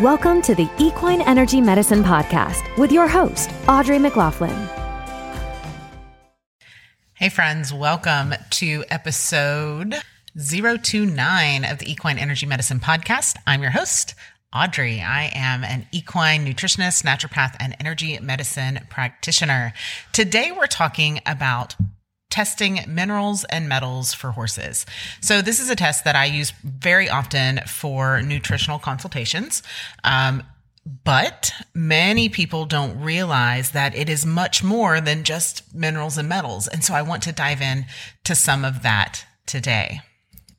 Welcome to the Equine Energy Medicine Podcast with your host, Audrey McLaughlin. Hey, friends, welcome to episode 029 of the Equine Energy Medicine Podcast. I'm your host, Audrey. I am an equine nutritionist, naturopath, and energy medicine practitioner. Today, we're talking about testing minerals and metals for horses. So this is a test that I use very often for nutritional consultations. Um, but many people don't realize that it is much more than just minerals and metals. And so I want to dive in to some of that today.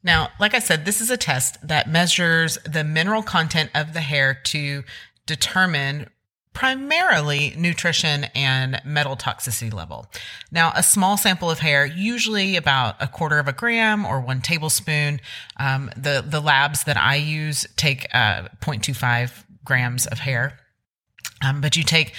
Now, like I said, this is a test that measures the mineral content of the hair to determine primarily nutrition and metal toxicity level. Now, a small sample of hair, usually about a quarter of a gram or one tablespoon. Um, the the labs that I use take uh, 0.25 grams of hair, um, but you take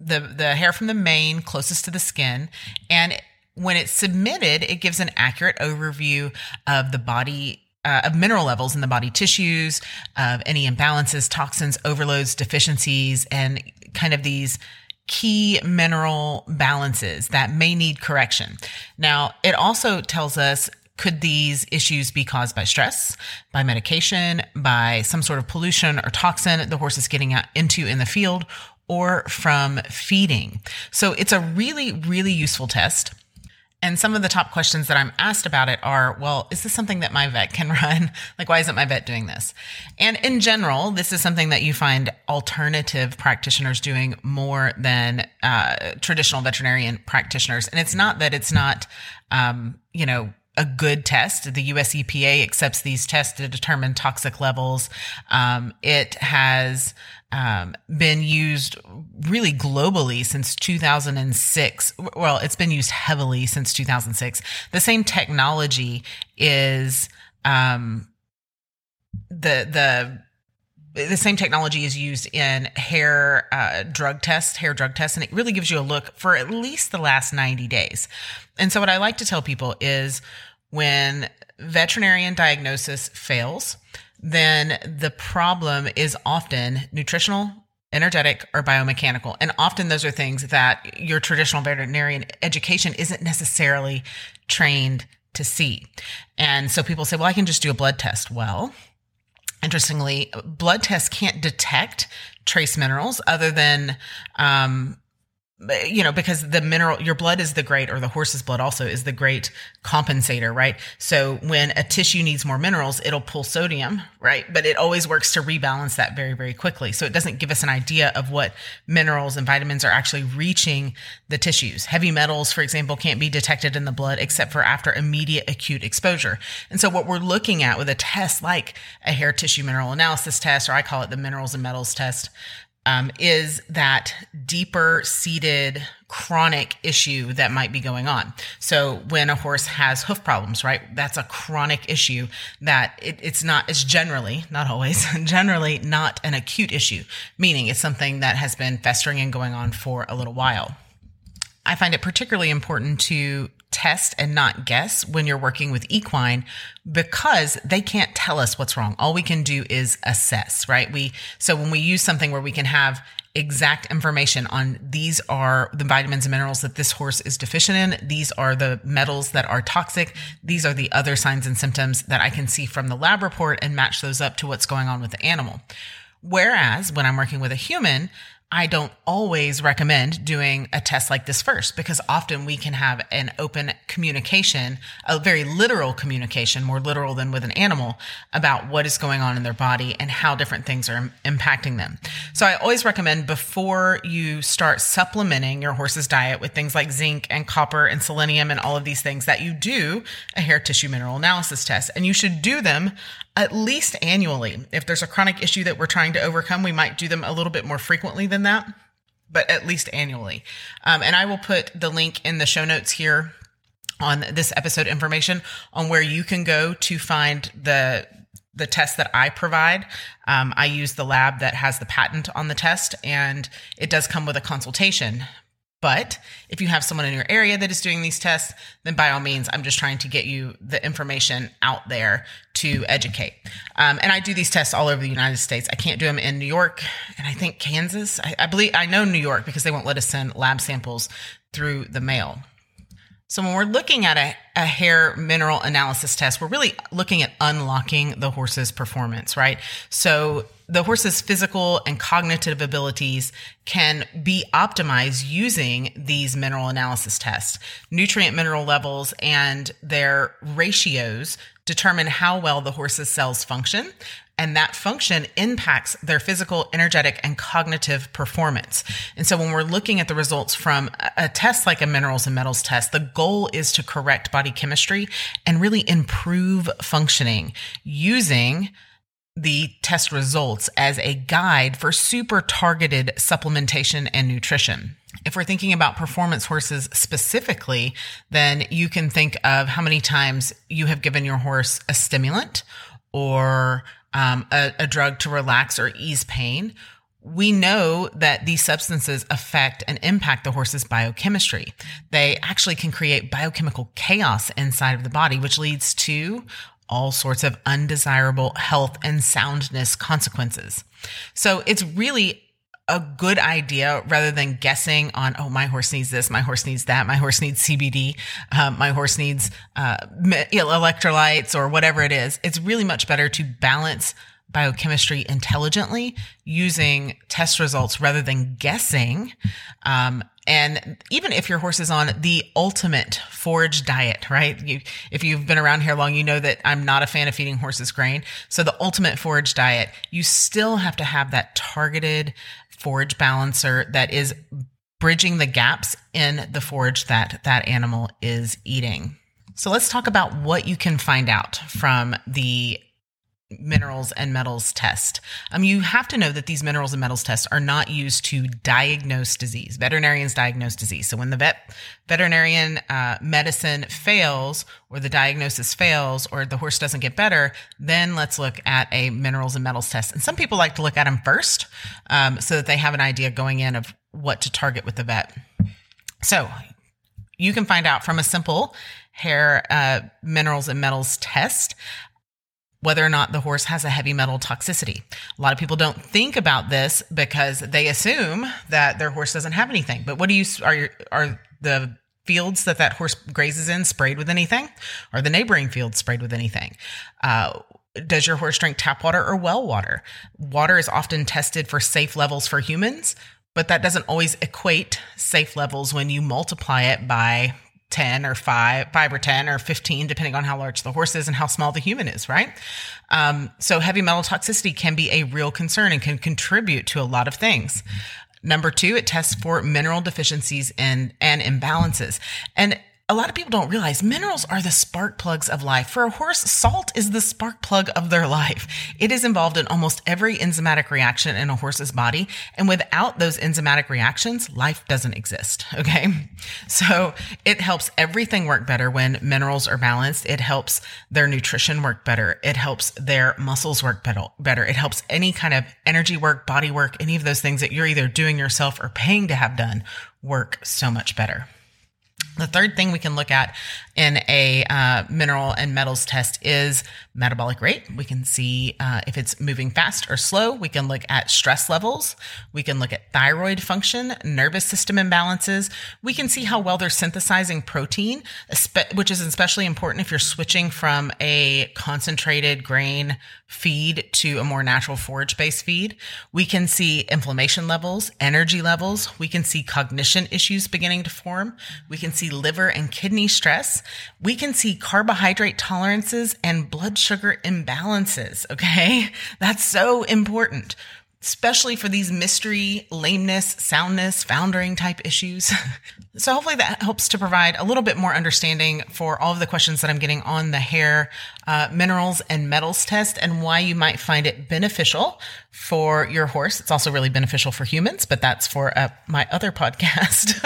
the the hair from the mane closest to the skin and when it's submitted, it gives an accurate overview of the body uh, of mineral levels in the body tissues, of any imbalances, toxins, overloads, deficiencies, and kind of these key mineral balances that may need correction. Now, it also tells us could these issues be caused by stress, by medication, by some sort of pollution or toxin the horse is getting into in the field, or from feeding? So it's a really, really useful test. And some of the top questions that I'm asked about it are, well, is this something that my vet can run? like, why isn't my vet doing this? And in general, this is something that you find alternative practitioners doing more than uh, traditional veterinarian practitioners. And it's not that it's not, um, you know, a good test. The US EPA accepts these tests to determine toxic levels. Um, it has um, been used really globally since 2006. Well, it's been used heavily since 2006. The same technology is um, the the the same technology is used in hair uh, drug tests, hair drug tests, and it really gives you a look for at least the last 90 days. And so, what I like to tell people is when veterinarian diagnosis fails, then the problem is often nutritional, energetic, or biomechanical. And often those are things that your traditional veterinarian education isn't necessarily trained to see. And so people say, well, I can just do a blood test. Well, interestingly, blood tests can't detect trace minerals other than um, you know, because the mineral, your blood is the great, or the horse's blood also is the great compensator, right? So when a tissue needs more minerals, it'll pull sodium, right? But it always works to rebalance that very, very quickly. So it doesn't give us an idea of what minerals and vitamins are actually reaching the tissues. Heavy metals, for example, can't be detected in the blood except for after immediate acute exposure. And so what we're looking at with a test like a hair tissue mineral analysis test, or I call it the minerals and metals test, um, is that deeper seated chronic issue that might be going on. So when a horse has hoof problems, right, that's a chronic issue that it, it's not, it's generally, not always, generally not an acute issue, meaning it's something that has been festering and going on for a little while. I find it particularly important to test and not guess when you're working with equine because they can't tell us what's wrong. All we can do is assess, right? We so when we use something where we can have exact information on these are the vitamins and minerals that this horse is deficient in, these are the metals that are toxic, these are the other signs and symptoms that I can see from the lab report and match those up to what's going on with the animal. Whereas when I'm working with a human, I don't always recommend doing a test like this first because often we can have an open communication, a very literal communication, more literal than with an animal about what is going on in their body and how different things are impacting them. So I always recommend before you start supplementing your horse's diet with things like zinc and copper and selenium and all of these things that you do a hair tissue mineral analysis test and you should do them at least annually. If there's a chronic issue that we're trying to overcome, we might do them a little bit more frequently than that, but at least annually. Um, and I will put the link in the show notes here on this episode information on where you can go to find the the test that I provide. Um, I use the lab that has the patent on the test, and it does come with a consultation But if you have someone in your area that is doing these tests, then by all means, I'm just trying to get you the information out there to educate. Um, and I do these tests all over the United States. I can't do them in New York and I think Kansas. I, I believe I know New York because they won't let us send lab samples through the mail. So when we're looking at a, a, hair mineral analysis test, we're really looking at unlocking the horse's performance, right? So the horse's physical and cognitive abilities can be optimized using these mineral analysis tests. Nutrient mineral levels and their ratios determine how well the horse's cells function and that function impacts their physical, energetic, and cognitive performance. And so when we're looking at the results from a test like a minerals and metals test, the goal is to correct body chemistry and really improve functioning using the test results as a guide for super targeted supplementation and nutrition. If we're thinking about performance horses specifically, then you can think of how many times you have given your horse a stimulant or um, a, a drug to relax or ease pain, we know that these substances affect and impact the horse's biochemistry. They actually can create biochemical chaos inside of the body, which leads to all sorts of undesirable health and soundness consequences. So it's really a good idea rather than guessing on, oh, my horse needs this, my horse needs that, my horse needs CBD, um, my horse needs uh, electrolytes or whatever it is. It's really much better to balance biochemistry intelligently using test results rather than guessing. Um, and even if your horse is on the ultimate forage diet, right? You, if you've been around here long, you know that I'm not a fan of feeding horses grain. So the ultimate forage diet, you still have to have that targeted forage balancer that is bridging the gaps in the forage that that animal is eating. So let's talk about what you can find out from the minerals and metals test. Um, you have to know that these minerals and metals tests are not used to diagnose disease. Veterinarians diagnose disease. So when the vet veterinarian uh, medicine fails, or the diagnosis fails, or the horse doesn't get better, then let's look at a minerals and metals test. And some people like to look at them first, um, so that they have an idea going in of what to target with the vet. So you can find out from a simple hair uh, minerals and metals test whether or not the horse has a heavy metal toxicity. A lot of people don't think about this because they assume that their horse doesn't have anything. But what do you are your, are the fields that that horse grazes in sprayed with anything? Are the neighboring fields sprayed with anything? Uh, does your horse drink tap water or well water? Water is often tested for safe levels for humans, but that doesn't always equate safe levels when you multiply it by 10 or 5 5 or 10 or 15 depending on how large the horse is and how small the human is right? Um, so heavy metal toxicity can be a real concern and can contribute to a lot of things. Number two it tests for mineral deficiencies and and imbalances. And a lot of people don't realize minerals are the spark plugs of life. For a horse, salt is the spark plug of their life. It is involved in almost every enzymatic reaction in a horse's body. And without those enzymatic reactions, life doesn't exist. Okay. So it helps everything work better when minerals are balanced. It helps their nutrition work better. It helps their muscles work better. It helps any kind of energy work, body work, any of those things that you're either doing yourself or paying to have done work so much better. The third thing we can look at in a uh, mineral and metals test is metabolic rate. We can see uh, if it's moving fast or slow. We can look at stress levels. We can look at thyroid function, nervous system imbalances. We can see how well they're synthesizing protein, which is especially important if you're switching from a concentrated grain feed to a more natural forage based feed. We can see inflammation levels, energy levels. We can see cognition issues beginning to form. We can see liver and kidney stress. We can see carbohydrate tolerances and blood sugar imbalances. Okay. That's so important, especially for these mystery, lameness, soundness, foundering type issues. So hopefully that helps to provide a little bit more understanding for all of the questions that I'm getting on the hair uh, minerals and metals test and why you might find it beneficial for your horse. It's also really beneficial for humans, but that's for uh, my other podcast,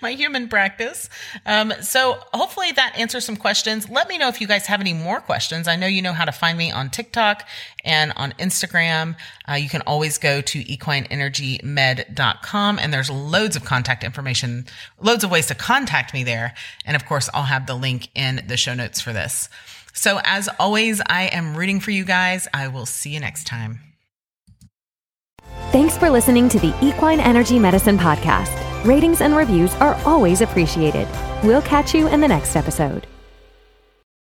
my human practice. Um, so hopefully that answers some questions. Let me know if you guys have any more questions. I know you know how to find me on TikTok and on Instagram. Uh, you can always go to equineenergymed.com and there's loads of contact information, loads of ways to contact me there. And of course, I'll have the link in the show notes for this. So as always, I am rooting for you guys. I will see you next time. Thanks for listening to the Equine Energy Medicine Podcast. Ratings and reviews are always appreciated. We'll catch you in the next episode.